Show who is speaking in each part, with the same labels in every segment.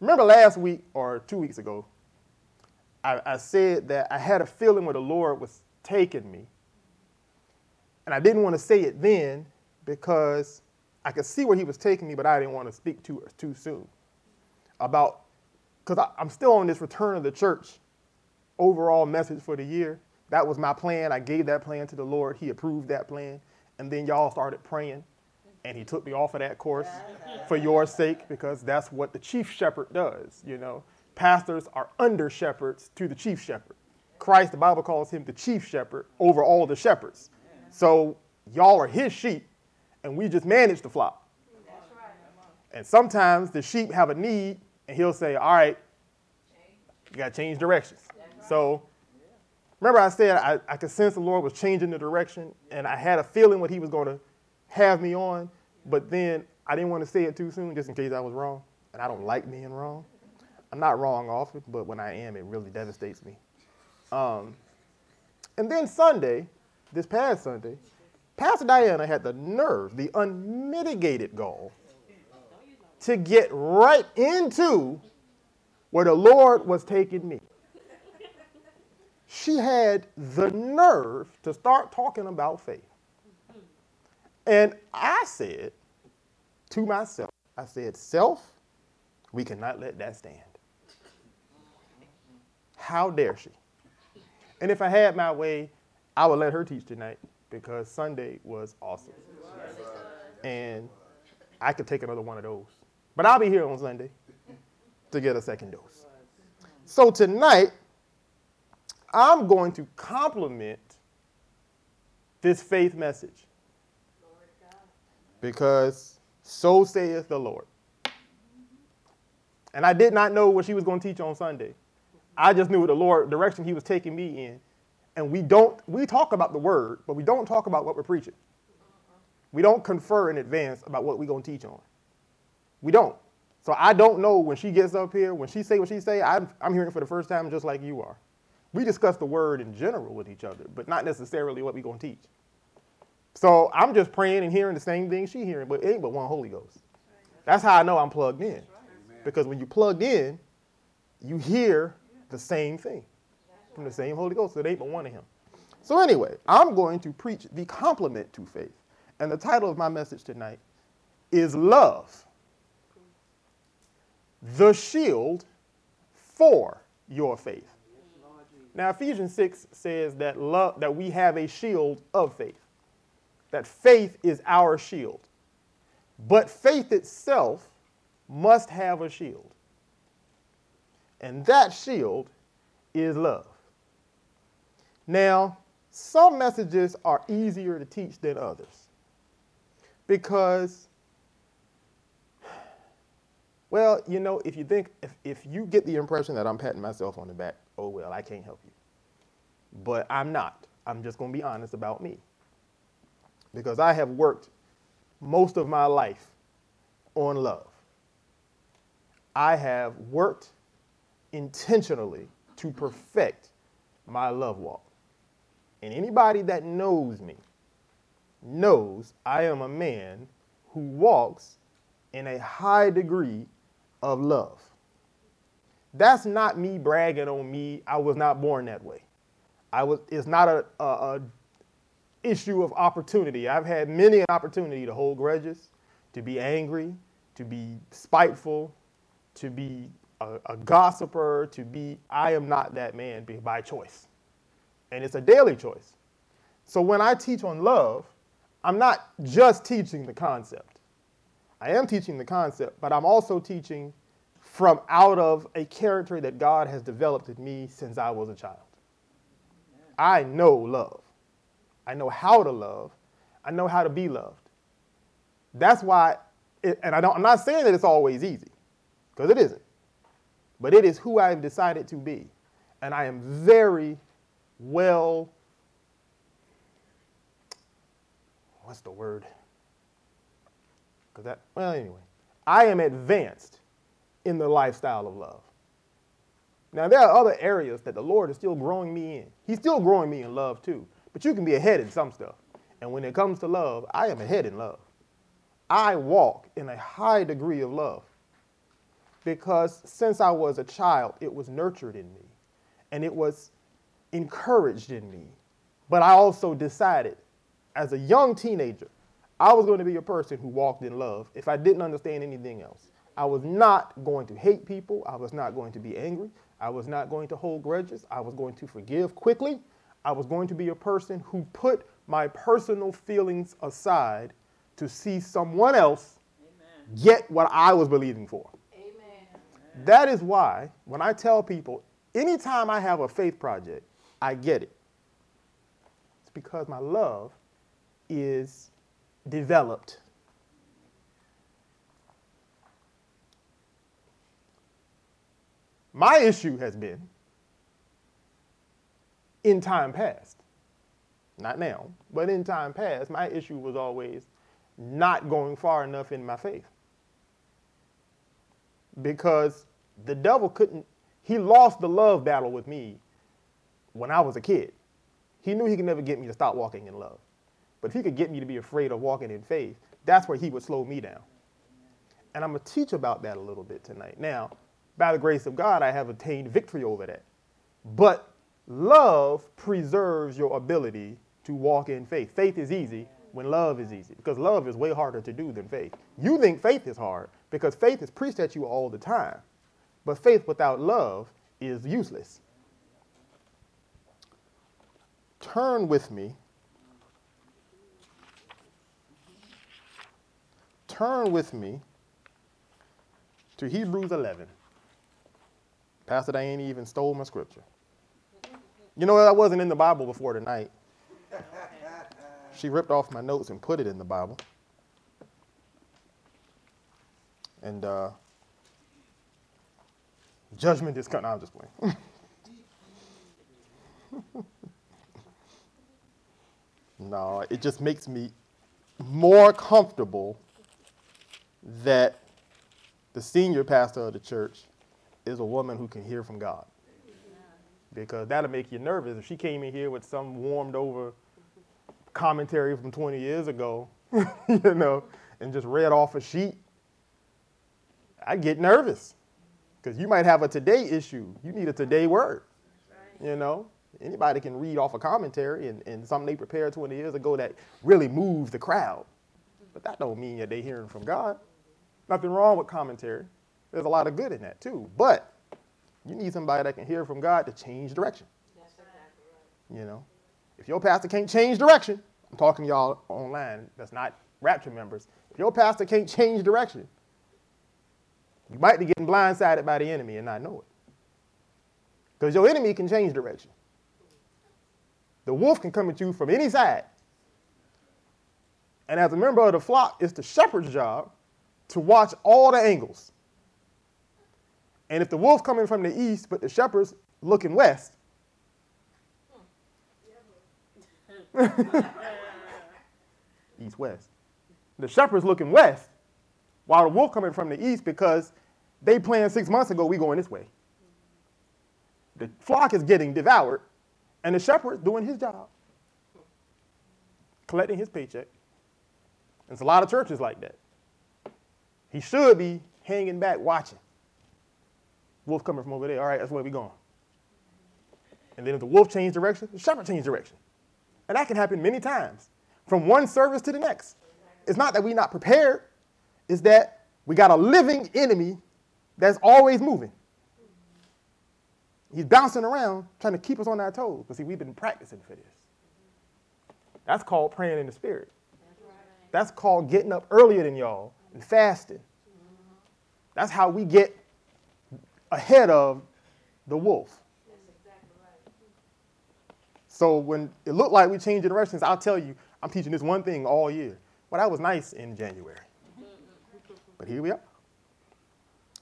Speaker 1: Remember last week or two weeks ago, I, I said that I had a feeling where the Lord was taking me. And I didn't want to say it then because I could see where he was taking me, but I didn't want to speak too, too soon about, because I'm still on this return of the church overall message for the year. That was my plan. I gave that plan to the Lord. He approved that plan. And then y'all started praying, and he took me off of that course for your sake because that's what the chief shepherd does, you know. Pastors are under shepherds to the chief shepherd. Christ, the Bible calls him the chief shepherd over all the shepherds. So y'all are his sheep, and we just manage the flock. And sometimes the sheep have a need, and he'll say, All right, you got to change directions. So remember, I said I, I could sense the Lord was changing the direction, and I had a feeling what he was going to have me on, but then I didn't want to say it too soon just in case I was wrong. And I don't like being wrong. I'm not wrong often, but when I am, it really devastates me. Um, and then Sunday, this past Sunday, Pastor Diana had the nerve, the unmitigated gall, to get right into where the Lord was taking me. She had the nerve to start talking about faith. And I said to myself, I said, Self, we cannot let that stand. How dare she? And if I had my way, I would let her teach tonight because Sunday was awesome. And I could take another one of those. But I'll be here on Sunday to get a second dose. So tonight, I'm going to complement this faith message because so saith the Lord. And I did not know what she was going to teach on Sunday. I just knew the Lord direction he was taking me in. And we don't we talk about the word, but we don't talk about what we're preaching. We don't confer in advance about what we're going to teach on. We don't. So I don't know when she gets up here, when she say what she say, I'm, I'm hearing for the first time just like you are. We discuss the word in general with each other, but not necessarily what we're going to teach. So I'm just praying and hearing the same thing she hearing, but it ain't but one Holy Ghost. That's how I know I'm plugged in. Because when you plugged in, you hear the same thing from the same Holy Ghost. So it ain't but one of him. So anyway, I'm going to preach the complement to faith. And the title of my message tonight is Love, the shield for your faith. Now Ephesians 6 says that love that we have a shield of faith. That faith is our shield. But faith itself must have a shield. And that shield is love. Now, some messages are easier to teach than others because, well, you know, if you think, if, if you get the impression that I'm patting myself on the back, oh well, I can't help you. But I'm not. I'm just going to be honest about me because I have worked most of my life on love. I have worked intentionally to perfect my love walk. And anybody that knows me knows I am a man who walks in a high degree of love. That's not me bragging on me. I was not born that way. I was, it's not a, a, a issue of opportunity. I've had many an opportunity to hold grudges, to be angry, to be spiteful, to be a, a, gossiper, to be, I am not that man by choice. And it's a daily choice. So when I teach on love, I'm not just teaching the concept. I am teaching the concept, but I'm also teaching from out of a character that God has developed in me since I was a child. I know love. I know how to love. I know how to be loved. That's why, it, and I don't, I'm not saying that it's always easy, because it isn't. But it is who I've decided to be. And I am very well, what's the word? Because that, well, anyway, I am advanced in the lifestyle of love. Now, there are other areas that the Lord is still growing me in. He's still growing me in love too. But you can be ahead in some stuff. And when it comes to love, I am ahead in love. I walk in a high degree of love. because since I was a child, it was nurtured in me and it was encouraged in me. But I also decided as a young teenager, I was going to be a person who walked in love if I didn't understand anything else. I was not going to hate people. I was not going to be angry. I was not going to hold grudges. I was going to forgive quickly. I was going to be a person who put my personal feelings aside to see someone else Amen. get what I was believing for. Amen. That is why when I tell people, anytime I have a faith project, I get it. It's because my love is developed. My issue has been in time past, not now, but in time past, my issue was always not going far enough in my faith. Because the devil couldn't, he lost the love battle with me when I was a kid. He knew he could never get me to stop walking in love. But if he could get me to be afraid of walking in faith, that's where he would slow me down. And I'm going to teach about that a little bit tonight. Now, by the grace of God, I have attained victory over that. But love preserves your ability to walk in faith. Faith is easy when love is easy because love is way harder to do than faith. You think faith is hard because faith is preached at you all the time. But faith without love is useless. Turn with me turn with me to Hebrews 11. Pastor Diana even stole my scripture. You know, that wasn't in the Bible before tonight. She ripped off my notes and put it in the Bible. And uh, judgment is coming. I'm just playing. no, it just makes me more comfortable that the senior pastor of the church is a woman who can hear from God. Because that'll make you nervous. If she came in here with some warmed over commentary from 20 years ago, you know, and just read off a sheet, I'd get nervous. Because you might have a today issue. You need a today word. You know, anybody can read off a commentary and, and something they prepared 20 years ago that really moves the crowd. But that don't mean that they're hearing from God. Nothing wrong with commentary. There's a lot of good in that too. But you need somebody that can hear from God to change direction. That's exactly right. You know, if your pastor can't change direction, I'm talking to y'all online that's not rapture members. If your pastor can't change direction, you might be getting blindsided by the enemy and not know it. Because your enemy can change direction. The wolf can come at you from any side. And as a member of the flock, it's the shepherd's job to watch all the angles. And if the wolf coming from the east, but the shepherd's looking west, east west. The shepherd's looking west, while the wolf coming from the east because they planned six months ago we going this way. The flock is getting devoured, and the shepherd's doing his job, collecting his paycheck. There's a lot of churches like that. He should be hanging back watching. Wolf coming from over there. All right, that's where we going. And then if the wolf changes direction, the shepherd changed direction. And that can happen many times from one service to the next. It's not that we're not prepared, it's that we got a living enemy that's always moving. He's bouncing around trying to keep us on our toes. But see, we've been practicing for this. That's called praying in the spirit. That's called getting up earlier than y'all and fasting. That's how we get ahead of the wolf. So when it looked like we changed directions, I'll tell you, I'm teaching this one thing all year. Well, that was nice in January. Mm-hmm. But here we are.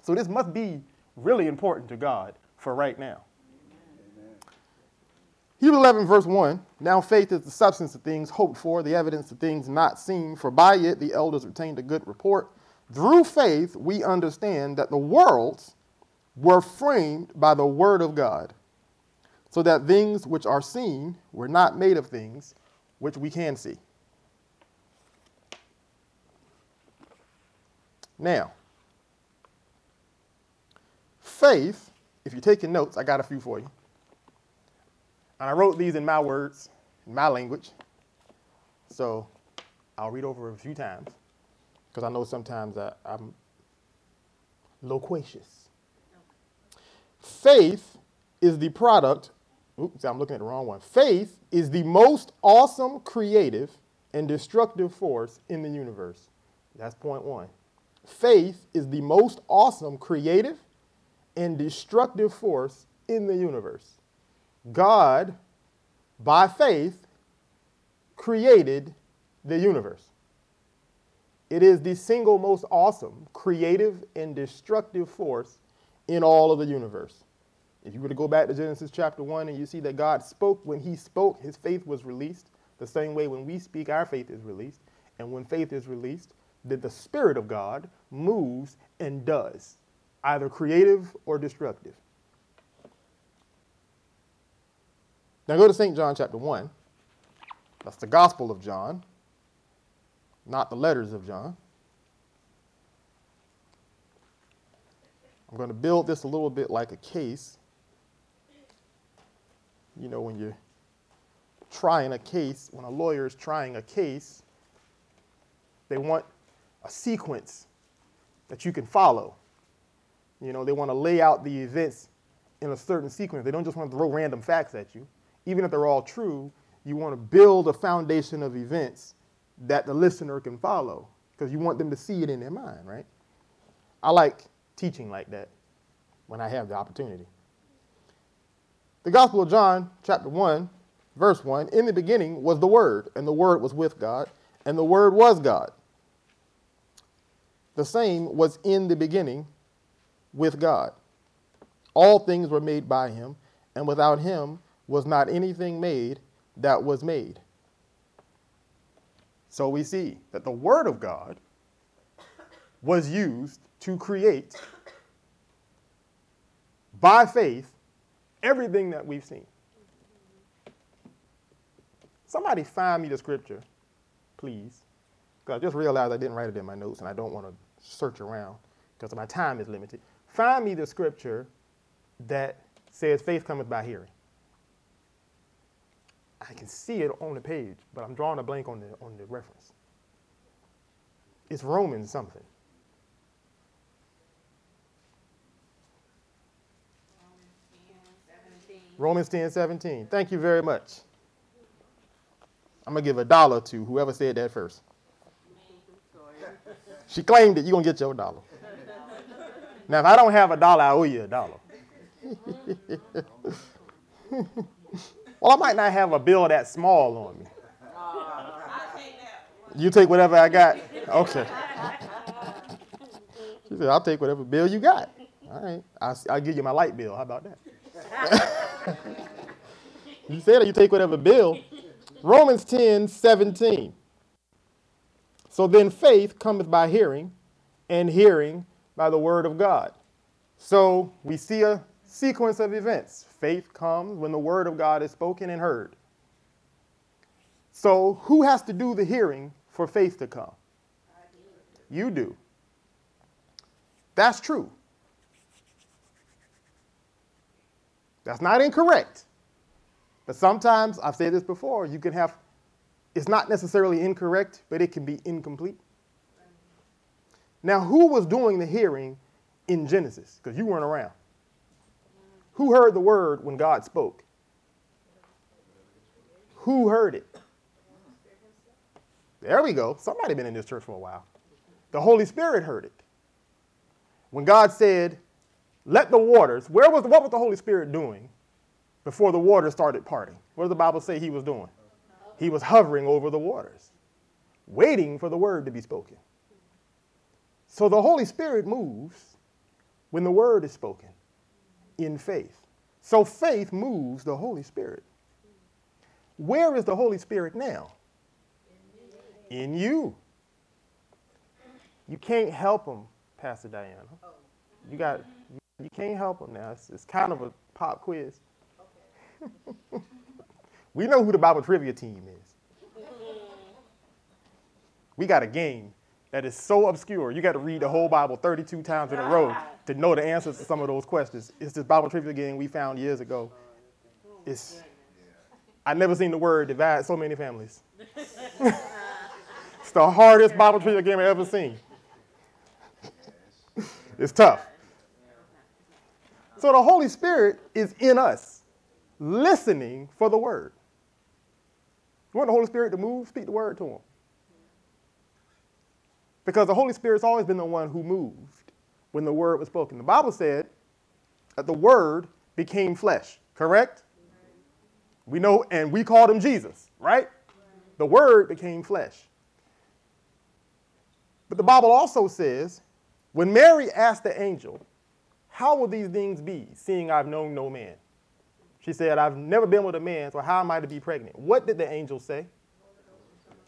Speaker 1: So this must be really important to God for right now. Hebrews 11, verse 1 Now faith is the substance of things hoped for, the evidence of things not seen, for by it the elders obtained a good report. Through faith, we understand that the worlds were framed by the word of God, so that things which are seen were not made of things which we can see. Now, faith, if you're taking notes, I got a few for you. And I wrote these in my words, in my language. So I'll read over a few times because I know sometimes I, I'm loquacious. Faith is the product. Oops, I'm looking at the wrong one. Faith is the most awesome creative and destructive force in the universe. That's point one. Faith is the most awesome creative and destructive force in the universe. God, by faith, created the universe. It is the single most awesome creative and destructive force in all of the universe. If you were to go back to Genesis chapter 1 and you see that God spoke, when He spoke, His faith was released. The same way when we speak, our faith is released. And when faith is released, that the Spirit of God moves and does, either creative or destructive. Now go to St. John chapter 1. That's the Gospel of John, not the letters of John. I'm going to build this a little bit like a case. You know, when you're trying a case, when a lawyer is trying a case, they want a sequence that you can follow. You know, they want to lay out the events in a certain sequence. They don't just want to throw random facts at you. Even if they're all true, you want to build a foundation of events that the listener can follow because you want them to see it in their mind, right? I like teaching like that when I have the opportunity. The Gospel of John, chapter 1, verse 1 In the beginning was the Word, and the Word was with God, and the Word was God. The same was in the beginning with God. All things were made by him, and without him was not anything made that was made. So we see that the Word of God was used to create, by faith, everything that we've seen. Somebody find me the scripture, please. Because I just realized I didn't write it in my notes and I don't want to search around because my time is limited. Find me the scripture that says faith cometh by hearing. I can see it on the page, but I'm drawing a blank on the, on the reference. It's Romans something. Romans 10 17. Thank you very much. I'm going to give a dollar to whoever said that first. She claimed it. You're going to get your dollar. Now, if I don't have a dollar, I owe you a dollar. well, I might not have a bill that small on me. You take whatever I got? Okay. She said, I'll take whatever bill you got. All right. I'll, I'll give you my light bill. How about that? you said it, you take whatever bill. Romans 10 17. So then faith cometh by hearing, and hearing by the word of God. So we see a sequence of events. Faith comes when the word of God is spoken and heard. So who has to do the hearing for faith to come? You do. That's true. That's not incorrect. But sometimes, I've said this before, you can have it's not necessarily incorrect, but it can be incomplete. Now, who was doing the hearing in Genesis? Because you weren't around. Who heard the word when God spoke? Who heard it? There we go. Somebody been in this church for a while. The Holy Spirit heard it. When God said, "Let the waters," where was what was the Holy Spirit doing before the waters started parting? What does the Bible say He was doing? He was hovering over the waters, waiting for the word to be spoken. So the Holy Spirit moves when the word is spoken in faith. So faith moves the Holy Spirit. Where is the Holy Spirit now? In you. You can't help him, Pastor Diana. You got you can't help them now. It's, it's kind of a pop quiz. We know who the Bible trivia team is. We got a game that is so obscure. You got to read the whole Bible 32 times in a row to know the answers to some of those questions. It's this Bible trivia game we found years ago. It's I've never seen the word divide so many families. it's the hardest Bible trivia game I've ever seen. It's tough. So the Holy Spirit is in us, listening for the word. You want the Holy Spirit to move? Speak the word to him. Because the Holy Spirit's always been the one who moved when the word was spoken. The Bible said that the word became flesh, correct? We know, and we called him Jesus, right? The word became flesh. But the Bible also says when Mary asked the angel, How will these things be, seeing I've known no man? She said, I've never been with a man, so how am I to be pregnant? What did the angel say?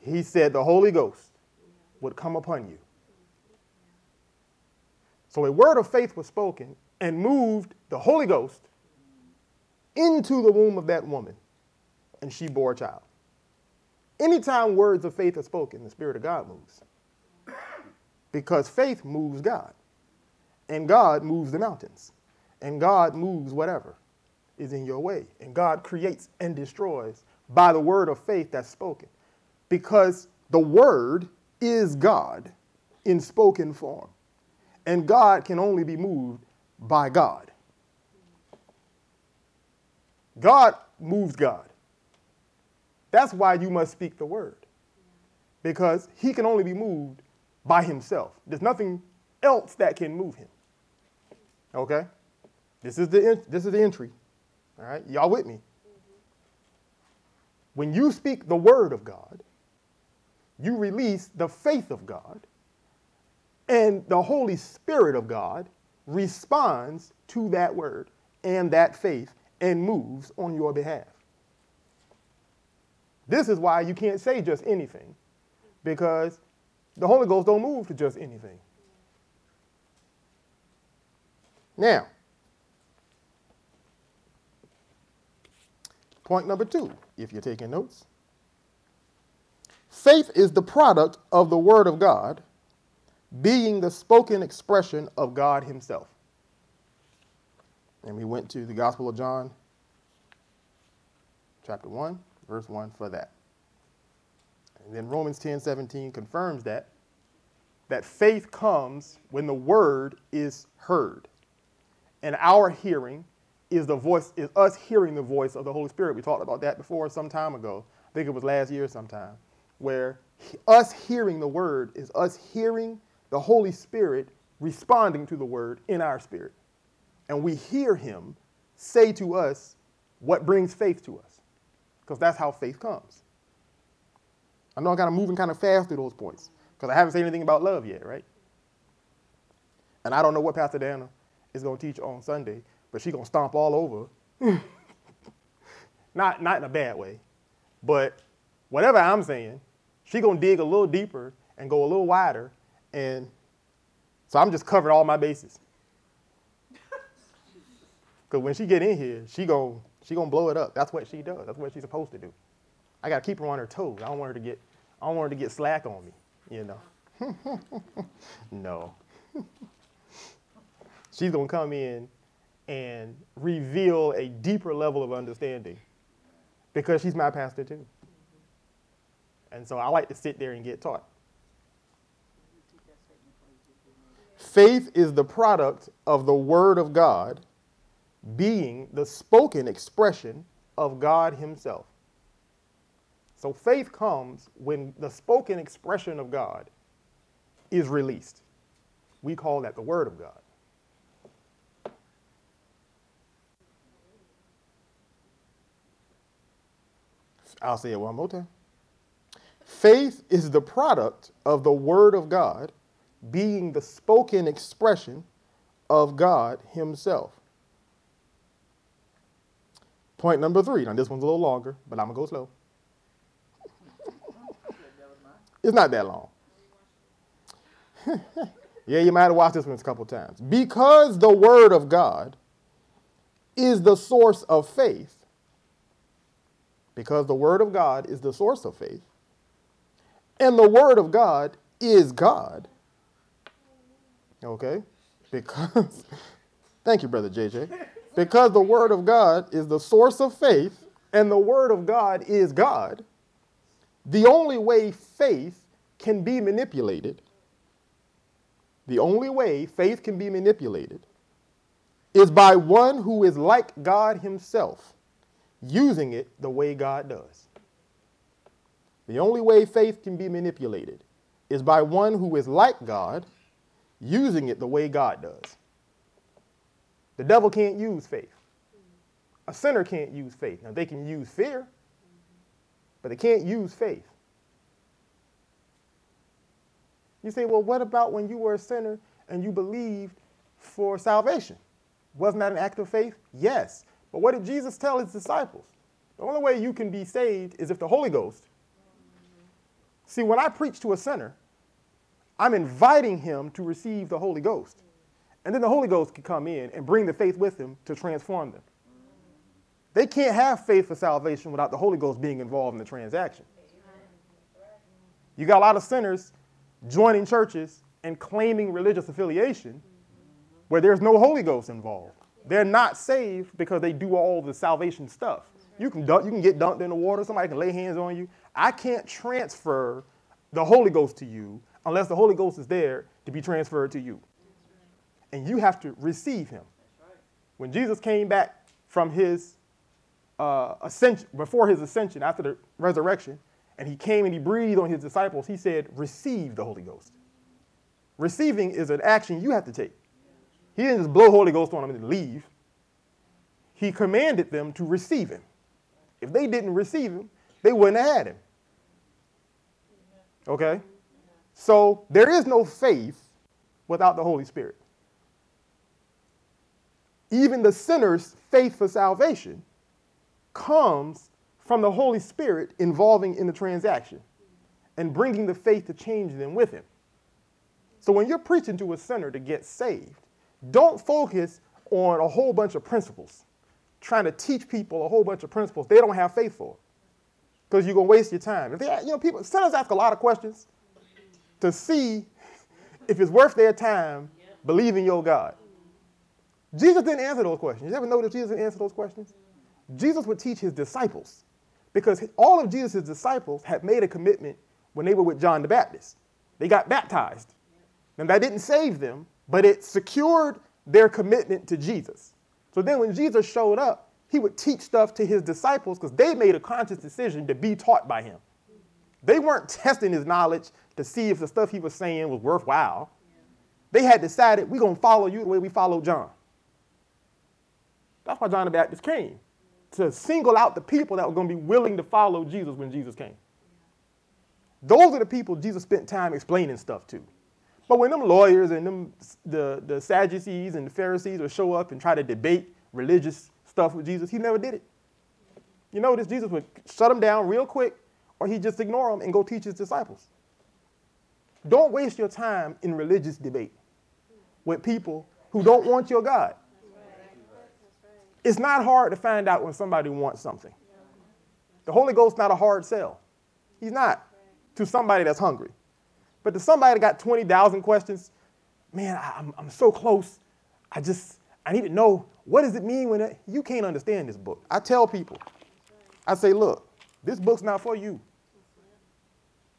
Speaker 1: He said, The Holy Ghost would come upon you. So a word of faith was spoken and moved the Holy Ghost into the womb of that woman, and she bore a child. Anytime words of faith are spoken, the Spirit of God moves. Because faith moves God, and God moves the mountains, and God moves whatever is in your way, and God creates and destroys by the word of faith that's spoken. Because the word is God in spoken form. And God can only be moved by God. God moves God. That's why you must speak the word. Because he can only be moved by himself. There's nothing else that can move him. Okay? This is the, this is the entry. All right? Y'all with me? Mm-hmm. When you speak the word of God, you release the faith of God, and the Holy Spirit of God responds to that word and that faith and moves on your behalf. This is why you can't say just anything, because the Holy Ghost don't move to just anything. Now, point number two, if you're taking notes. Faith is the product of the Word of God, being the spoken expression of God Himself. And we went to the Gospel of John, chapter 1, verse 1 for that. And then Romans 10 17 confirms that, that faith comes when the Word is heard. And our hearing is the voice, is us hearing the voice of the Holy Spirit. We talked about that before some time ago. I think it was last year sometime where us hearing the word is us hearing the Holy Spirit responding to the word in our spirit. And we hear him say to us what brings faith to us, because that's how faith comes. I know I'm kind of moving kind of fast through those points, because I haven't said anything about love yet, right? And I don't know what Pastor Dana is going to teach on Sunday, but she's going to stomp all over. not, not in a bad way, but whatever I'm saying, she gonna dig a little deeper and go a little wider, and so I'm just covering all my bases. Cause when she get in here, she gonna she gonna blow it up. That's what she does. That's what she's supposed to do. I gotta keep her on her toes. I don't want her to get I don't want her to get slack on me. You know. no. She's gonna come in and reveal a deeper level of understanding because she's my pastor too. And so I like to sit there and get taught. Faith is the product of the Word of God being the spoken expression of God Himself. So faith comes when the spoken expression of God is released. We call that the Word of God. I'll say it one more time. Faith is the product of the Word of God being the spoken expression of God Himself. Point number three. Now, this one's a little longer, but I'm going to go slow. it's not that long. yeah, you might have watched this one a couple times. Because the Word of God is the source of faith, because the Word of God is the source of faith, and the Word of God is God. Okay? Because, thank you, Brother JJ. Because the Word of God is the source of faith, and the Word of God is God, the only way faith can be manipulated, the only way faith can be manipulated is by one who is like God Himself, using it the way God does. The only way faith can be manipulated is by one who is like God, using it the way God does. The devil can't use faith. A sinner can't use faith. Now, they can use fear, but they can't use faith. You say, well, what about when you were a sinner and you believed for salvation? Wasn't that an act of faith? Yes. But what did Jesus tell his disciples? The only way you can be saved is if the Holy Ghost. See, when I preach to a sinner, I'm inviting him to receive the Holy Ghost. And then the Holy Ghost can come in and bring the faith with him to transform them. They can't have faith for salvation without the Holy Ghost being involved in the transaction. You got a lot of sinners joining churches and claiming religious affiliation where there's no Holy Ghost involved. They're not saved because they do all the salvation stuff. You can, dunk, you can get dunked in the water, somebody can lay hands on you. I can't transfer the Holy Ghost to you unless the Holy Ghost is there to be transferred to you. And you have to receive him. When Jesus came back from his uh, ascension, before his ascension, after the resurrection, and he came and he breathed on his disciples, he said, Receive the Holy Ghost. Receiving is an action you have to take. He didn't just blow Holy Ghost on them and leave. He commanded them to receive him. If they didn't receive him, they wouldn't have had him. Okay? So there is no faith without the Holy Spirit. Even the sinner's faith for salvation comes from the Holy Spirit involving in the transaction and bringing the faith to change them with him. So when you're preaching to a sinner to get saved, don't focus on a whole bunch of principles, trying to teach people a whole bunch of principles they don't have faith for, because you're gonna waste your time. If they, you know, people sinners ask a lot of questions to see if it's worth their time believing your God. Jesus didn't answer those questions. You ever notice Jesus didn't answer those questions? Jesus would teach his disciples because all of Jesus' disciples had made a commitment when they were with John the Baptist. They got baptized. And that didn't save them, but it secured their commitment to Jesus. So then when Jesus showed up, he would teach stuff to his disciples because they made a conscious decision to be taught by him. They weren't testing his knowledge to see if the stuff he was saying was worthwhile. They had decided, we're going to follow you the way we followed John. That's why John the Baptist came, to single out the people that were going to be willing to follow Jesus when Jesus came. Those are the people Jesus spent time explaining stuff to. But when them lawyers and them the, the Sadducees and the Pharisees would show up and try to debate religious stuff with Jesus, he never did it. You notice Jesus would shut them down real quick, or he'd just ignore them and go teach his disciples. Don't waste your time in religious debate with people who don't want your God. It's not hard to find out when somebody wants something. The Holy Ghost's not a hard sell. He's not to somebody that's hungry. But to somebody that got 20,000 questions, man, I'm, I'm so close. I just, I need to know what does it mean when it, you can't understand this book. I tell people, I say, look, this book's not for you.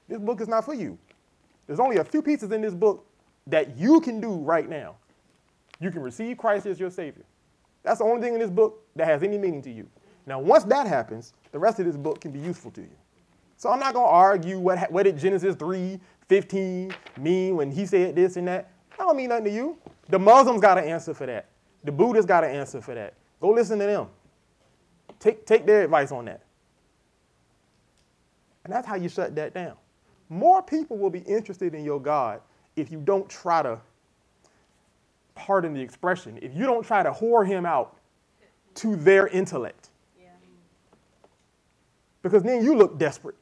Speaker 1: This book is not for you. There's only a few pieces in this book that you can do right now. You can receive Christ as your Savior. That's the only thing in this book that has any meaning to you. Now, once that happens, the rest of this book can be useful to you. So I'm not going to argue what, what did Genesis 3, 15 mean when he said this and that. That don't mean nothing to you. The Muslims got an answer for that. The Buddhists got an answer for that. Go listen to them. Take, take their advice on that. And that's how you shut that down. More people will be interested in your God if you don't try to, pardon the expression, if you don't try to whore him out to their intellect. Yeah. Because then you look desperate.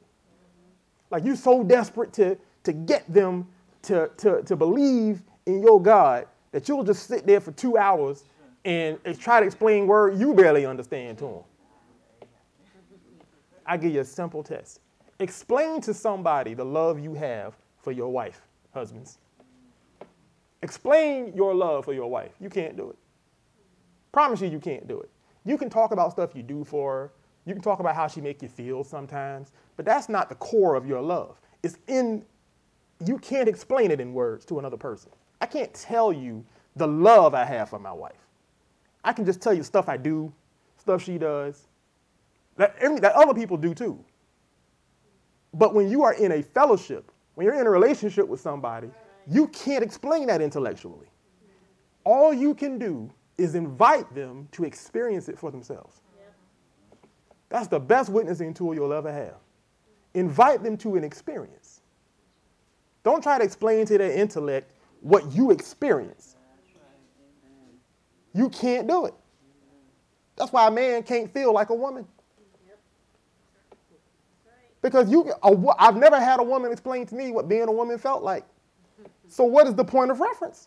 Speaker 1: Like you're so desperate to, to get them to, to, to believe in your God that you'll just sit there for two hours and, try to explain words you barely understand to them. I give you a simple test. Explain to somebody the love you have for your wife. husbands. Explain your love for your wife. You can't do it. Promise you, you can't do it. You can talk about stuff you do for her. You can talk about how she make you feel sometimes, but that's not the core of your love. It's in, you can't explain it in words to another person. I can't tell you the love I have for my wife. I can just tell you stuff I do, stuff she does, that, every, that other people do too. But when you are in a fellowship, when you're in a relationship with somebody, you can't explain that intellectually. All you can do is invite them to experience it for themselves. That's the best witnessing tool you'll ever have. Invite them to an experience. Don't try to explain to their intellect what you experience. You can't do it. That's why a man can't feel like a woman. Because you, a, I've never had a woman explain to me what being a woman felt like. So what is the point of reference?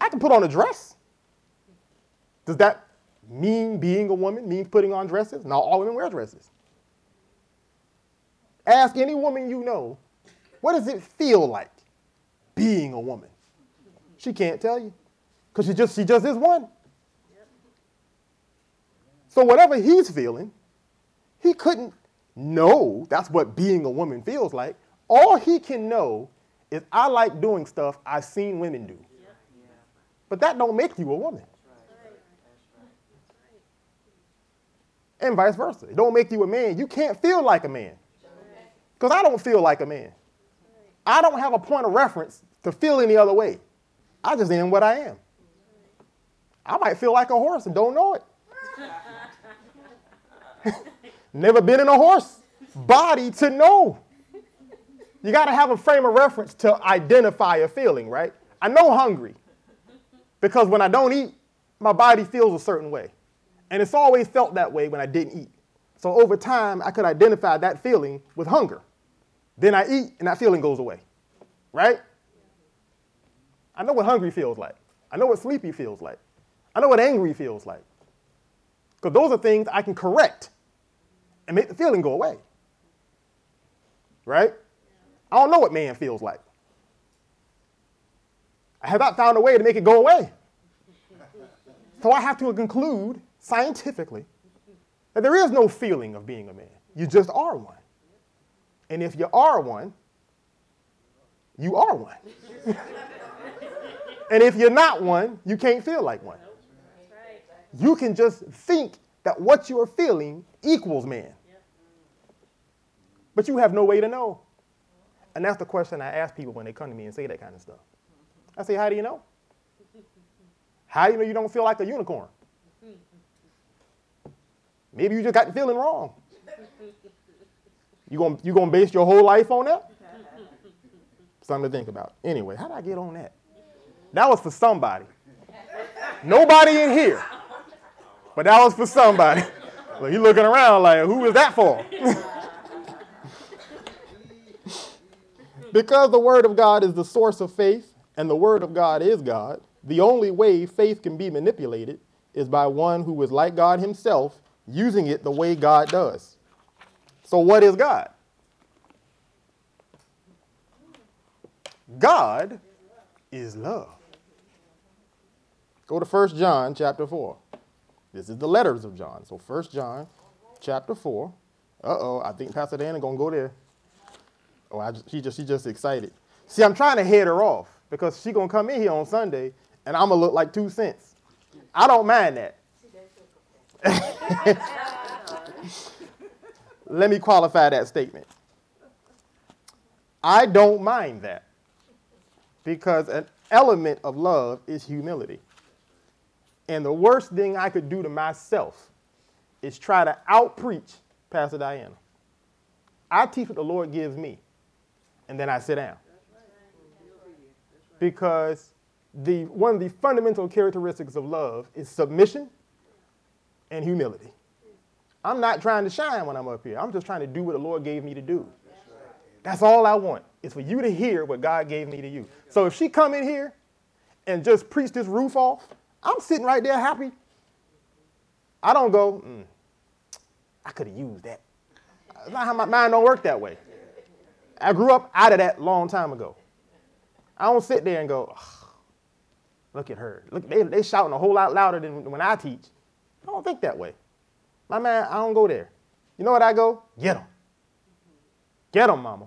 Speaker 1: I can put on a dress. Does that mean being a woman means putting on dresses? Not all women wear dresses. Ask any woman you know, what does it feel like being a woman? She can't tell you. Because she just she just is one. So whatever he's feeling, he couldn't know that's what being a woman feels like. All he can know is I like doing stuff I've seen women do. But that don't make you a woman. And vice versa. It don't make you a man. You can't feel like a man. Because I don't feel like a man. I don't have a point of reference to feel any other way. I just am what I am. I might feel like a horse and don't know it. Never been in a horse body to know. You got to have a frame of reference to identify a feeling, right? I know hungry because when I don't eat, my body feels a certain way. And it's always felt that way when I didn't eat. So over time, I could identify that feeling with hunger. Then I eat and that feeling goes away, right? I know what hungry feels like. I know what sleepy feels like. I know what angry feels like. Because those are things I can correct and make the feeling go away. Right? I don't know what man feels like. I have not found a way to make it go away. So I have to conclude scientifically that there is no feeling of being a man. You just are one. And if you are one, you are one. and if you're not one, you can't feel like one. You can just think that what you are feeling equals man. But you have no way to know. And that's the question I ask people when they come to me and say that kind of stuff. I say, How do you know? How do you know you don't feel like a unicorn? Maybe you just got the feeling wrong. You gonna you gonna base your whole life on that? Something to think about. Anyway, how did I get on that? That was for somebody. Nobody in here. But that was for somebody. He looking around like, who is that for? because the Word of God is the source of faith, and the Word of God is God, the only way faith can be manipulated is by one who is like God Himself, using it the way God does. So, what is God? God is love. Go to 1 John chapter 4. This is the letters of John. So 1 John chapter 4. Uh-oh, I think Pastor Dana gonna go there. Oh, I just, she just she just excited. See, I'm trying to head her off because she gonna come in here on Sunday and I'm gonna look like two cents. I don't mind that. Let me qualify that statement. I don't mind that because an element of love is humility. And the worst thing I could do to myself is try to outpreach Pastor Diana. I teach what the Lord gives me, and then I sit down. Because the, one of the fundamental characteristics of love is submission and humility. I'm not trying to shine when I'm up here. I'm just trying to do what the Lord gave me to do. That's all I want is for you to hear what God gave me to you. So if she come in here and just preach this roof off, I'm sitting right there happy. I don't go, mm, I could have used that. That's not how my mind don't work that way. I grew up out of that long time ago. I don't sit there and go, look at her. Look, they, they shouting a whole lot louder than when I teach. I don't think that way. My man, I don't go there. You know what I go? Get them. Get them, mama.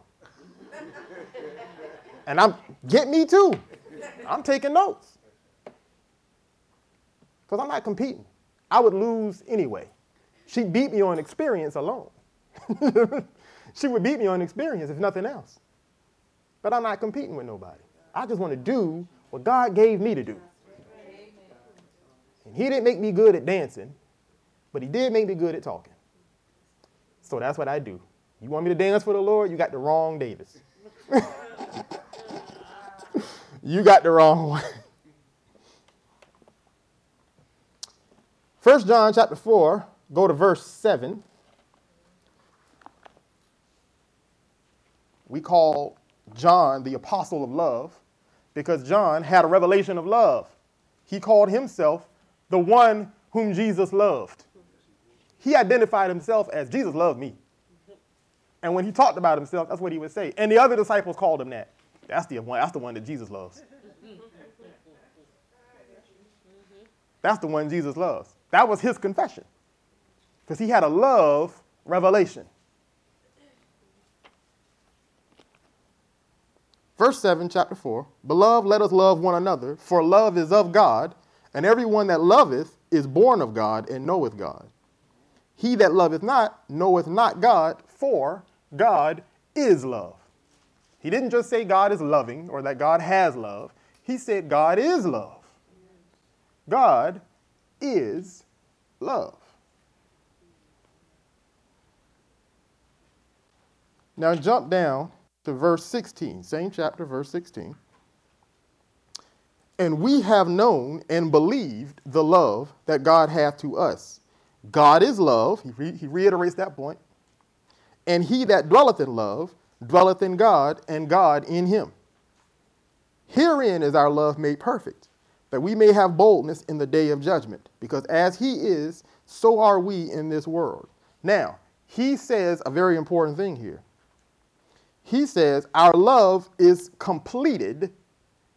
Speaker 1: and I'm, get me too. I'm taking notes. Because I'm not competing. I would lose anyway. She beat me on experience alone. she would beat me on experience, if nothing else. But I'm not competing with nobody. I just want to do what God gave me to do. And He didn't make me good at dancing, but He did make me good at talking. So that's what I do. You want me to dance for the Lord? You got the wrong Davis. you got the wrong one. First John chapter 4, go to verse 7. We call John the apostle of love because John had a revelation of love. He called himself the one whom Jesus loved. He identified himself as Jesus loved me. And when he talked about himself, that's what he would say. And the other disciples called him that. That's the one, that's the one that Jesus loves. That's the one Jesus loves. That was his confession. Because he had a love revelation. Verse 7, chapter 4 Beloved, let us love one another, for love is of God, and everyone that loveth is born of God and knoweth God. He that loveth not knoweth not God, for God is love. He didn't just say God is loving or that God has love, he said God is love. God is love. Now jump down to verse 16, same chapter, verse 16. And we have known and believed the love that God hath to us. God is love. He, re- he reiterates that point. And he that dwelleth in love dwelleth in God, and God in him. Herein is our love made perfect, that we may have boldness in the day of judgment, because as he is, so are we in this world. Now, he says a very important thing here. He says, Our love is completed.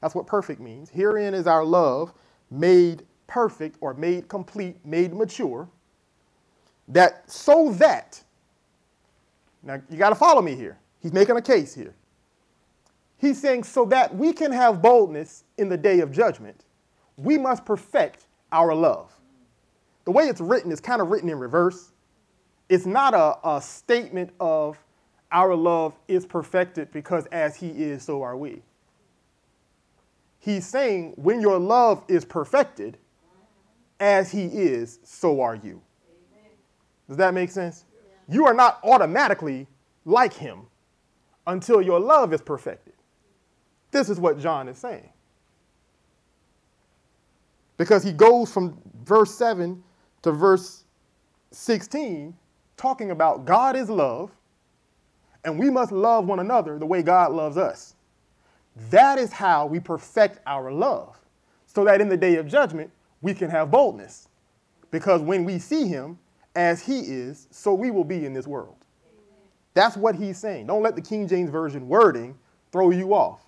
Speaker 1: That's what perfect means. Herein is our love made perfect or made complete, made mature. That so that, now you got to follow me here. He's making a case here. He's saying, so that we can have boldness in the day of judgment, we must perfect our love. The way it's written is kind of written in reverse. It's not a, a statement of our love is perfected because as he is, so are we. He's saying, when your love is perfected, as he is, so are you. Does that make sense? You are not automatically like him until your love is perfected. This is what John is saying. Because he goes from verse 7 to verse 16, talking about God is love, and we must love one another the way God loves us. That is how we perfect our love, so that in the day of judgment, we can have boldness. Because when we see him as he is, so we will be in this world. That's what he's saying. Don't let the King James Version wording throw you off.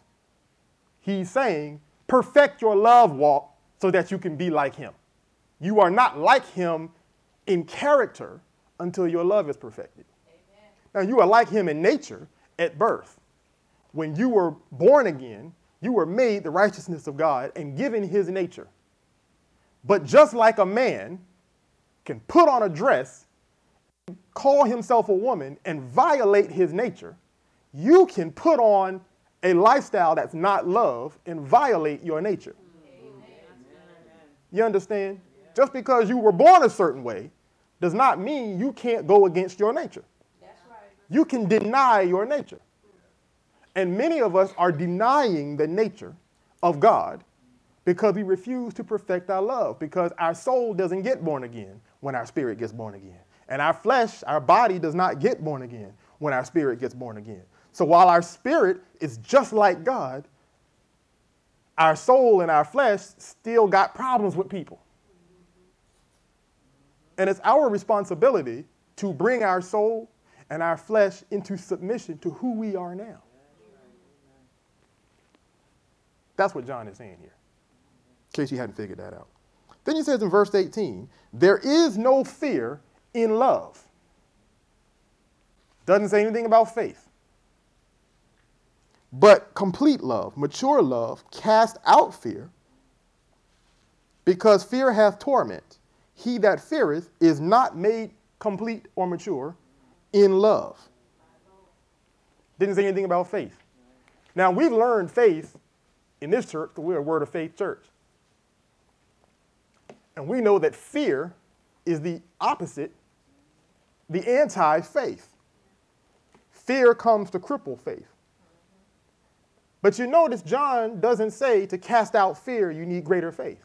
Speaker 1: He's saying, perfect your love walk so that you can be like him. You are not like him in character until your love is perfected. Now, you are like him in nature at birth. When you were born again, you were made the righteousness of God and given his nature. But just like a man can put on a dress, call himself a woman, and violate his nature, you can put on a lifestyle that's not love and violate your nature. You understand? Just because you were born a certain way does not mean you can't go against your nature you can deny your nature. And many of us are denying the nature of God because we refuse to perfect our love, because our soul doesn't get born again when our spirit gets born again. And our flesh, our body, does not get born again when our spirit gets born again. So while our spirit is just like God, our soul and our flesh still got problems with people. And it's our responsibility to bring our soul and our flesh into submission to who we are now. That's what John is saying here, in case you hadn't figured that out. Then he says in verse 18, there is no fear in love. Doesn't say anything about faith. But complete love, mature love, cast out fear, because fear hath torment. He that feareth is not made complete or mature in love. Didn't say anything about faith. Now, we've learned faith in this church we're a word of faith church. And we know that fear is the opposite, the anti faith. Fear comes to cripple faith. But you notice John doesn't say to cast out fear, you need greater faith.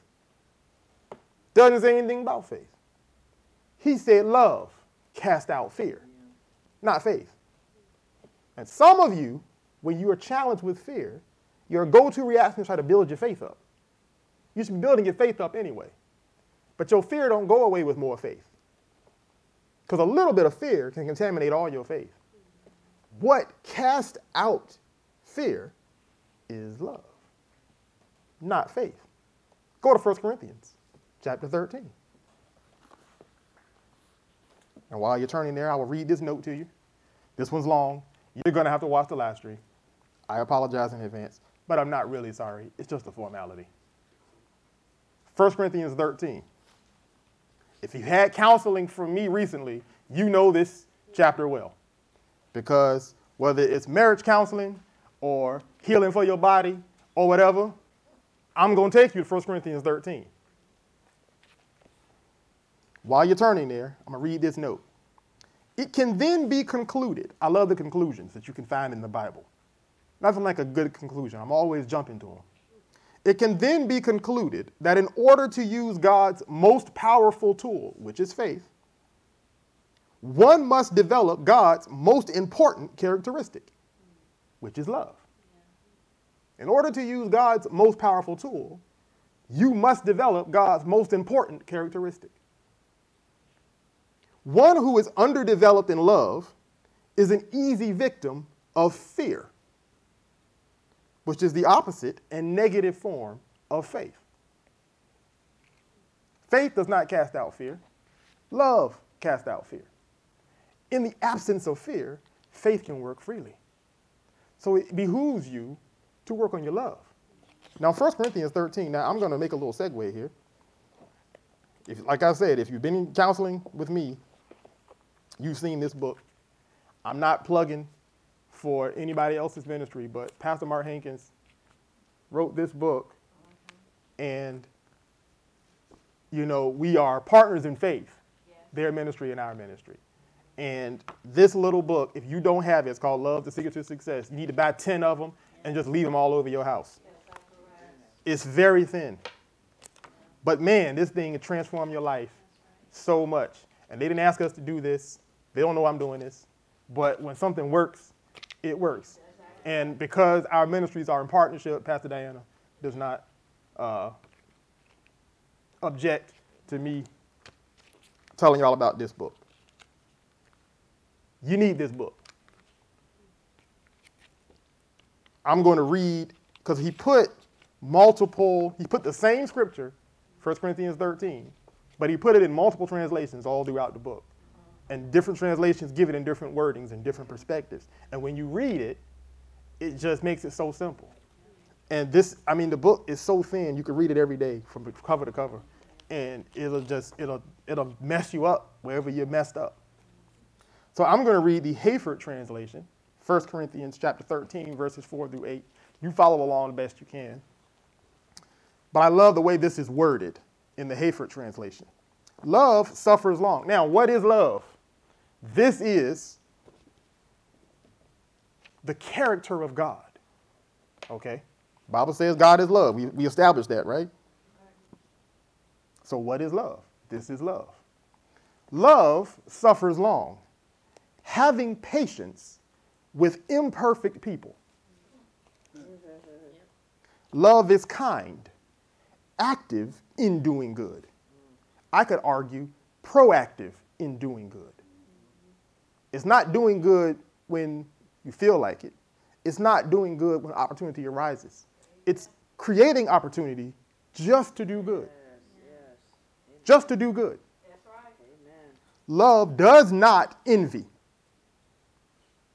Speaker 1: Doesn't say anything about faith. He said love cast out fear, not faith. And some of you, when you are challenged with fear, your go to reaction is try to build your faith up. You should be building your faith up anyway. But your fear don't go away with more faith. Because a little bit of fear can contaminate all your faith. What cast out fear is love, not faith. Go to 1 Corinthians chapter 13. And while you're turning there, I will read this note to you. This one's long. You're going to have to watch the last stream. I apologize in advance, but I'm not really sorry. It's just a formality. 1 Corinthians 13. If you had counseling from me recently, you know this chapter well. Because whether it's marriage counseling or healing for your body or whatever, I'm going to take you to 1 Corinthians 13. While you're turning there, I'm going to read this note. It can then be concluded. I love the conclusions that you can find in the Bible. Nothing like a good conclusion. I'm always jumping to them. It can then be concluded that in order to use God's most powerful tool, which is faith, one must develop God's most important characteristic, which is love. In order to use God's most powerful tool, you must develop God's most important characteristic. One who is underdeveloped in love is an easy victim of fear, which is the opposite and negative form of faith. Faith does not cast out fear, love casts out fear. In the absence of fear, faith can work freely. So it behooves you to work on your love. Now, 1 Corinthians 13, now I'm going to make a little segue here. If, like I said, if you've been in counseling with me, You've seen this book. I'm not plugging for anybody else's ministry, but Pastor Mark Hankins wrote this book, and you know we are partners in faith, yes. their ministry and our ministry. And this little book, if you don't have it, it's called Love: The Secret to Success. You need to buy ten of them and just leave them all over your house. Yes, it's very thin, but man, this thing can transform your life so much. And they didn't ask us to do this. They don't know I'm doing this. But when something works, it works. And because our ministries are in partnership, Pastor Diana does not uh, object to me telling y'all about this book. You need this book. I'm going to read, because he put multiple, he put the same scripture, 1 Corinthians 13, but he put it in multiple translations all throughout the book and different translations give it in different wordings and different perspectives. And when you read it, it just makes it so simple. And this, I mean, the book is so thin, you can read it every day from cover to cover. And it'll just, it'll, it'll mess you up wherever you're messed up. So I'm going to read the Hayford translation, 1 Corinthians chapter 13, verses 4 through 8. You follow along the best you can. But I love the way this is worded in the Hayford translation. Love suffers long. Now, what is love? This is the character of God. Okay? Bible says God is love. We, we established that, right? So what is love? This is love. Love suffers long, having patience with imperfect people. Love is kind, active in doing good. I could argue proactive in doing good. It's not doing good when you feel like it. It's not doing good when opportunity arises. It's creating opportunity just to do good. Just to do good. Love does not envy.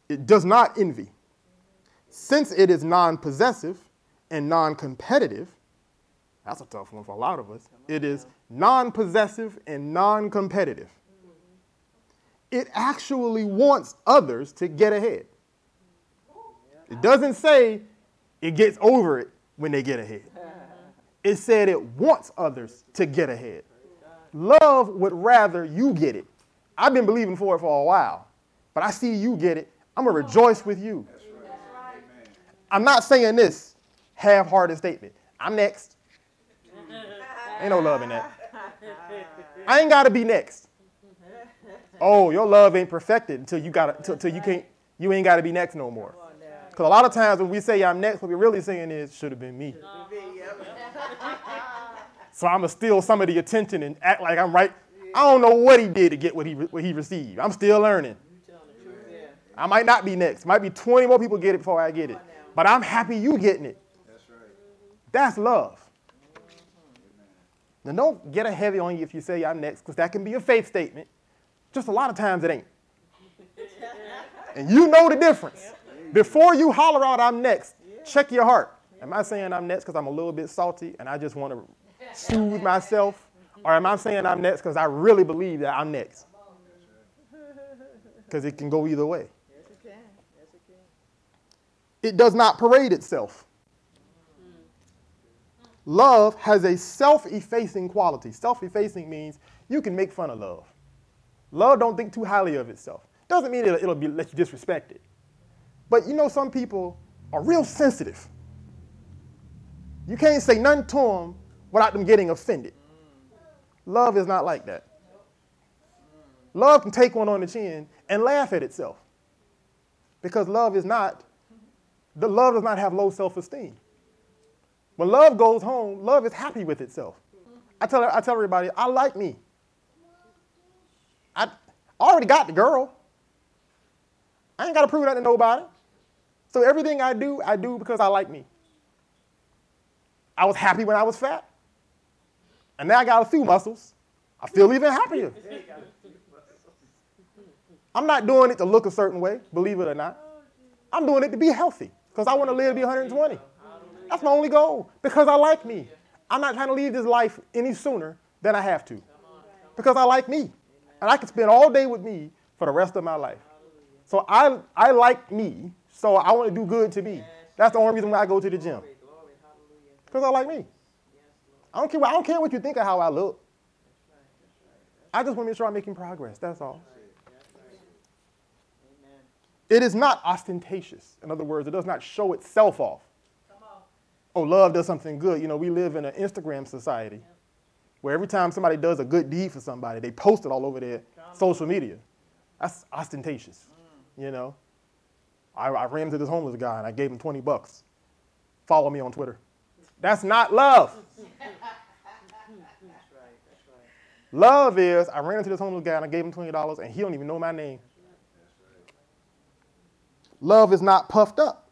Speaker 1: It does not envy. Since it is non possessive and non competitive, that's a tough one for a lot of us. It is non possessive and non competitive. It actually wants others to get ahead. It doesn't say it gets over it when they get ahead. It said it wants others to get ahead. Love would rather you get it. I've been believing for it for a while, but I see you get it. I'm going to rejoice with you. I'm not saying this half hearted statement. I'm next. Ain't no love in that. I ain't got to be next. Oh, your love ain't perfected until you got until, until you can't you ain't got to be next no more. Because a lot of times when we say I'm next, what we're really saying is should have been me. So I'm gonna steal some of the attention and act like I'm right. I don't know what he did to get what he what he received. I'm still learning. I might not be next. Might be 20 more people get it before I get it. But I'm happy you getting it. That's right. That's love. Now don't get a heavy on you if you say I'm next, because that can be a faith statement. Just a lot of times it ain't. and you know the difference. Before you holler out I'm next, check your heart. Am I saying I'm next because I'm a little bit salty and I just want to soothe myself? Or am I saying I'm next because I really believe that I'm next? Because it can go either way. It does not parade itself. Love has a self effacing quality. Self effacing means you can make fun of love. Love don't think too highly of itself. Doesn't mean it'll, it'll be, let you disrespect it. But you know, some people are real sensitive. You can't say nothing to them without them getting offended. Love is not like that. Love can take one on the chin and laugh at itself. Because love is not, the love does not have low self-esteem. When love goes home, love is happy with itself. I tell, I tell everybody, I like me. I already got the girl. I ain't got to prove that to nobody. So everything I do, I do because I like me. I was happy when I was fat. And now I got a few muscles. I feel even happier. I'm not doing it to look a certain way, believe it or not. I'm doing it to be healthy because I want to live to be 120. That's my only goal because I like me. I'm not trying to leave this life any sooner than I have to because I like me. And I can spend all day with me for the rest of my life. So I, I like me, so I want to do good to me. That's the only reason why I go to the gym. Because I like me. I don't care. I don't care what you think of how I look. I just want to make sure I'm making progress. That's all. It is not ostentatious. In other words, it does not show itself off. Oh, love does something good. You know, we live in an Instagram society where every time somebody does a good deed for somebody, they post it all over their social media. That's ostentatious. You know, I, I ran into this homeless guy and I gave him 20 bucks. Follow me on Twitter. That's not love. Love is I ran into this homeless guy and I gave him $20 and he don't even know my name. Love is not puffed up,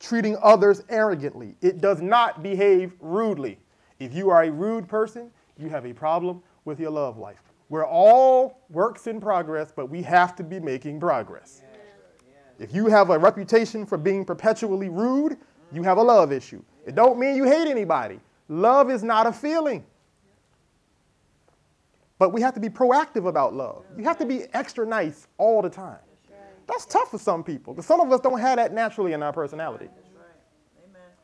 Speaker 1: treating others arrogantly. It does not behave rudely. If you are a rude person, you have a problem with your love life. We're all works in progress, but we have to be making progress. If you have a reputation for being perpetually rude, you have a love issue. It don't mean you hate anybody. Love is not a feeling. But we have to be proactive about love. You have to be extra nice all the time. That's tough for some people because some of us don't have that naturally in our personality.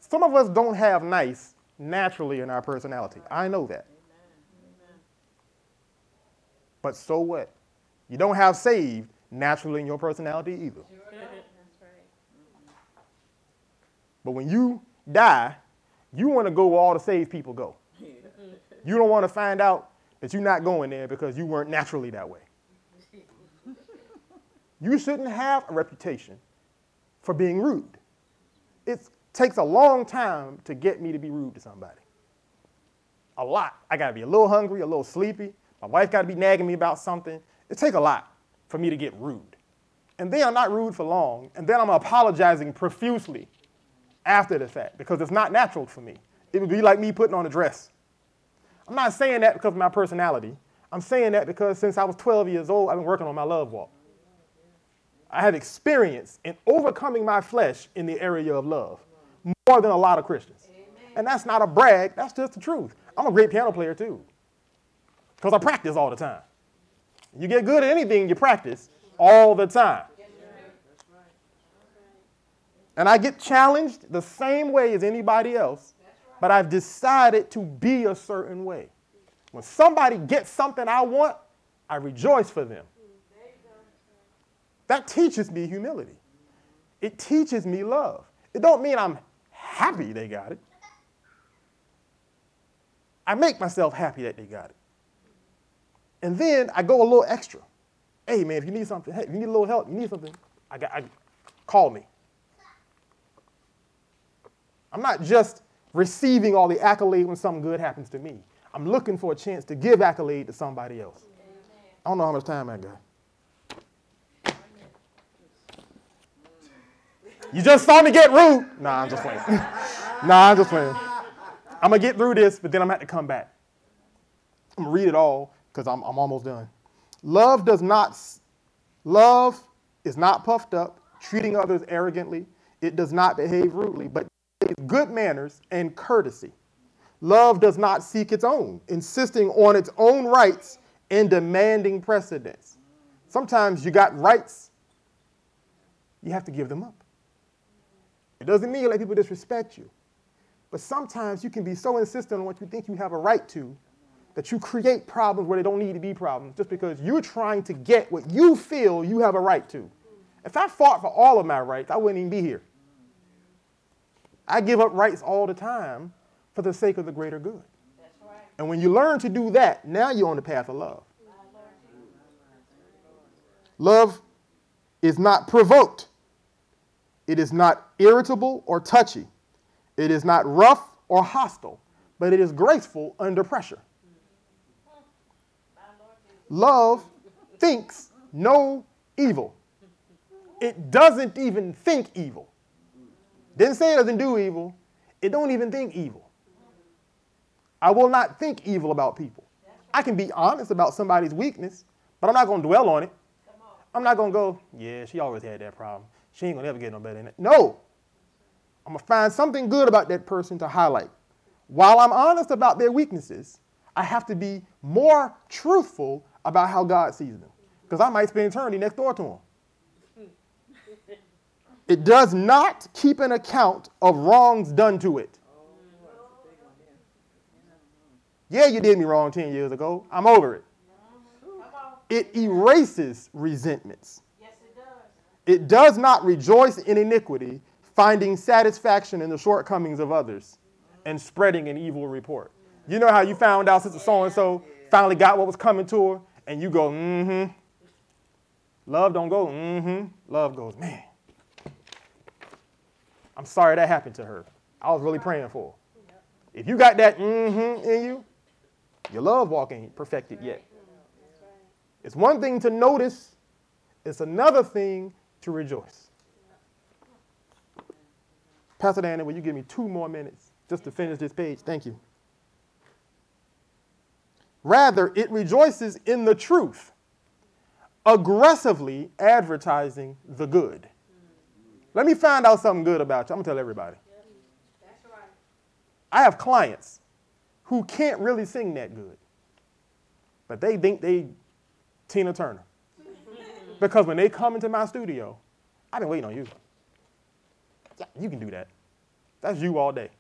Speaker 1: Some of us don't have nice naturally in our personality. I know that. But so what? You don't have saved naturally in your personality either. But when you die, you want to go where all the saved people go. You don't want to find out that you're not going there because you weren't naturally that way. You shouldn't have a reputation for being rude. It takes a long time to get me to be rude to somebody. A lot. I got to be a little hungry, a little sleepy. My wife got to be nagging me about something. It takes a lot for me to get rude. and then I'm not rude for long, and then I'm apologizing profusely after the fact because it's not natural for me. It would be like me putting on a dress. I'm not saying that because of my personality. I'm saying that because since I was 12 years old, I've been working on my love walk. I have experience in overcoming my flesh in the area of love more than a lot of Christians. And that's not a brag, that's just the truth. I'm a great piano player too because I practice all the time. You get good at anything you practice all the time. And I get challenged the same way as anybody else, but I've decided to be a certain way. When somebody gets something I want, I rejoice for them. That teaches me humility. It teaches me love. It don't mean I'm happy they got it. I make myself happy that they got it. And then I go a little extra. Hey man, if you need something, hey, if you need a little help, you need something, I got I, call me. I'm not just receiving all the accolade when something good happens to me. I'm looking for a chance to give accolade to somebody else. I don't know how much time I got. You just saw me get rude. Nah, I'm just playing. nah, I'm just playing. I'm gonna get through this, but then I'm gonna have to come back. I'm gonna read it all because I'm, I'm almost done. Love does not, love is not puffed up, treating others arrogantly. It does not behave rudely, but good manners and courtesy. Love does not seek its own, insisting on its own rights and demanding precedence. Sometimes you got rights, you have to give them up. It doesn't mean you let people disrespect you. But sometimes you can be so insistent on what you think you have a right to that you create problems where they don't need to be problems just because you're trying to get what you feel you have a right to. If I fought for all of my rights, I wouldn't even be here. I give up rights all the time for the sake of the greater good. And when you learn to do that, now you're on the path of love. Love is not provoked. It is not irritable or touchy. It is not rough or hostile, but it is graceful under pressure. Love thinks no evil. It doesn't even think evil. Didn't say it doesn't do evil. It don't even think evil. I will not think evil about people. I can be honest about somebody's weakness, but I'm not going to dwell on it. I'm not going to go, yeah, she always had that problem. She ain't going to ever get no better than that. No. I'm going to find something good about that person to highlight. While I'm honest about their weaknesses, I have to be more truthful about how God sees them. Because I might spend eternity next door to them. It does not keep an account of wrongs done to it. Yeah, you did me wrong 10 years ago. I'm over it. It erases resentments. It does. It does not rejoice in iniquity, finding satisfaction in the shortcomings of others and spreading an evil report. You know how you found out sister so and so finally got what was coming to her, and you go, mm hmm. Love don't go, mm hmm. Love goes, man. I'm sorry that happened to her. I was really praying for her. If you got that mm hmm in you, your love walk ain't perfected yet. It's one thing to notice, it's another thing to rejoice. Pastor Danny, will you give me two more minutes just to finish this page? Thank you. Rather, it rejoices in the truth, aggressively advertising the good. Let me find out something good about you. I'm going to tell everybody. I have clients who can't really sing that good, but they think they Tina Turner. because when they come into my studio, I've been waiting on you. Yeah, you can do that. That's you all day.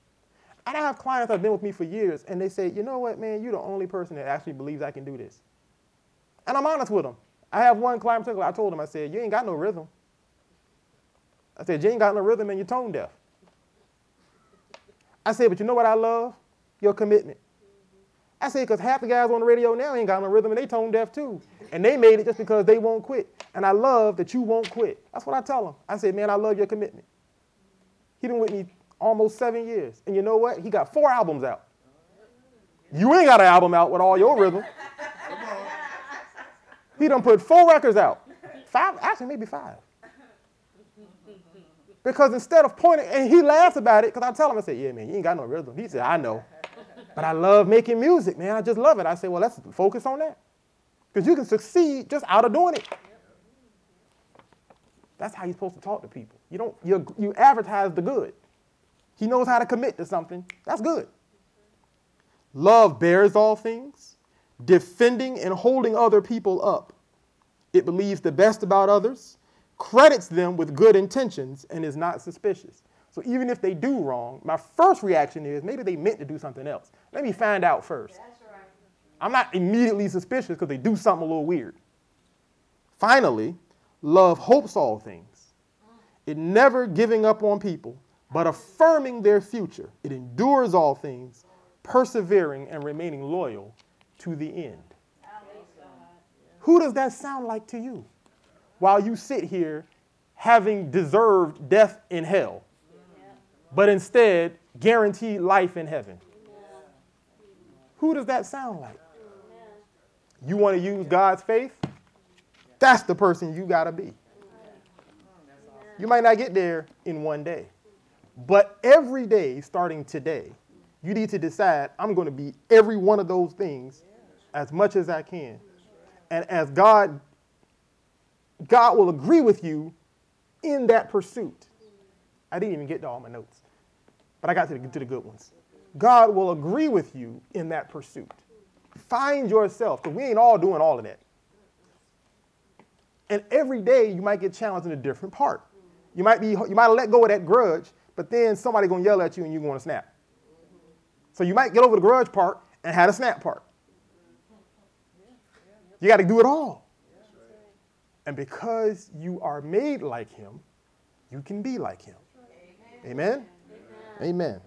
Speaker 1: And I have clients that have been with me for years, and they say, you know what, man, you're the only person that actually believes I can do this. And I'm honest with them. I have one client particular, I told him, I said, you ain't got no rhythm. I said, you ain't got no rhythm and you're tone deaf. I said, but you know what I love? Your commitment. I said, because half the guys on the radio now ain't got no rhythm and they tone deaf too. And they made it just because they won't quit. And I love that you won't quit. That's what I tell them. I said, man, I love your commitment. He been with me almost seven years. And you know what? He got four albums out. You ain't got an album out with all your rhythm. He done put four records out, Five, actually, maybe five. Because instead of pointing, and he laughs about it, because I tell him, I say, yeah, man, you ain't got no rhythm. He said, I know. But I love making music, man. I just love it. I say, well, let's focus on that. Because you can succeed just out of doing it. That's how you're supposed to talk to people. You don't you, you advertise the good. He knows how to commit to something. That's good. Love bears all things, defending and holding other people up. It believes the best about others, credits them with good intentions, and is not suspicious. So even if they do wrong, my first reaction is maybe they meant to do something else. Let me find out first. I'm not immediately suspicious because they do something a little weird. Finally, love hopes all things. It never giving up on people, but affirming their future. It endures all things, persevering and remaining loyal to the end. Who does that sound like to you? While you sit here having deserved death in hell, but instead guaranteed life in heaven. Who does that sound like? You want to use God's faith? That's the person you got to be. You might not get there in one day, but every day starting today, you need to decide I'm going to be every one of those things as much as I can. And as God God will agree with you in that pursuit. I didn't even get to all my notes, but I got to the, to the good ones. God will agree with you in that pursuit. Find yourself, because we ain't all doing all of that. And every day you might get challenged in a different part. You might be you might let go of that grudge, but then somebody gonna yell at you and you're gonna snap. So you might get over the grudge part and have a snap part. You got to do it all. And because you are made like him, you can be like him. Amen. Amen. Amen.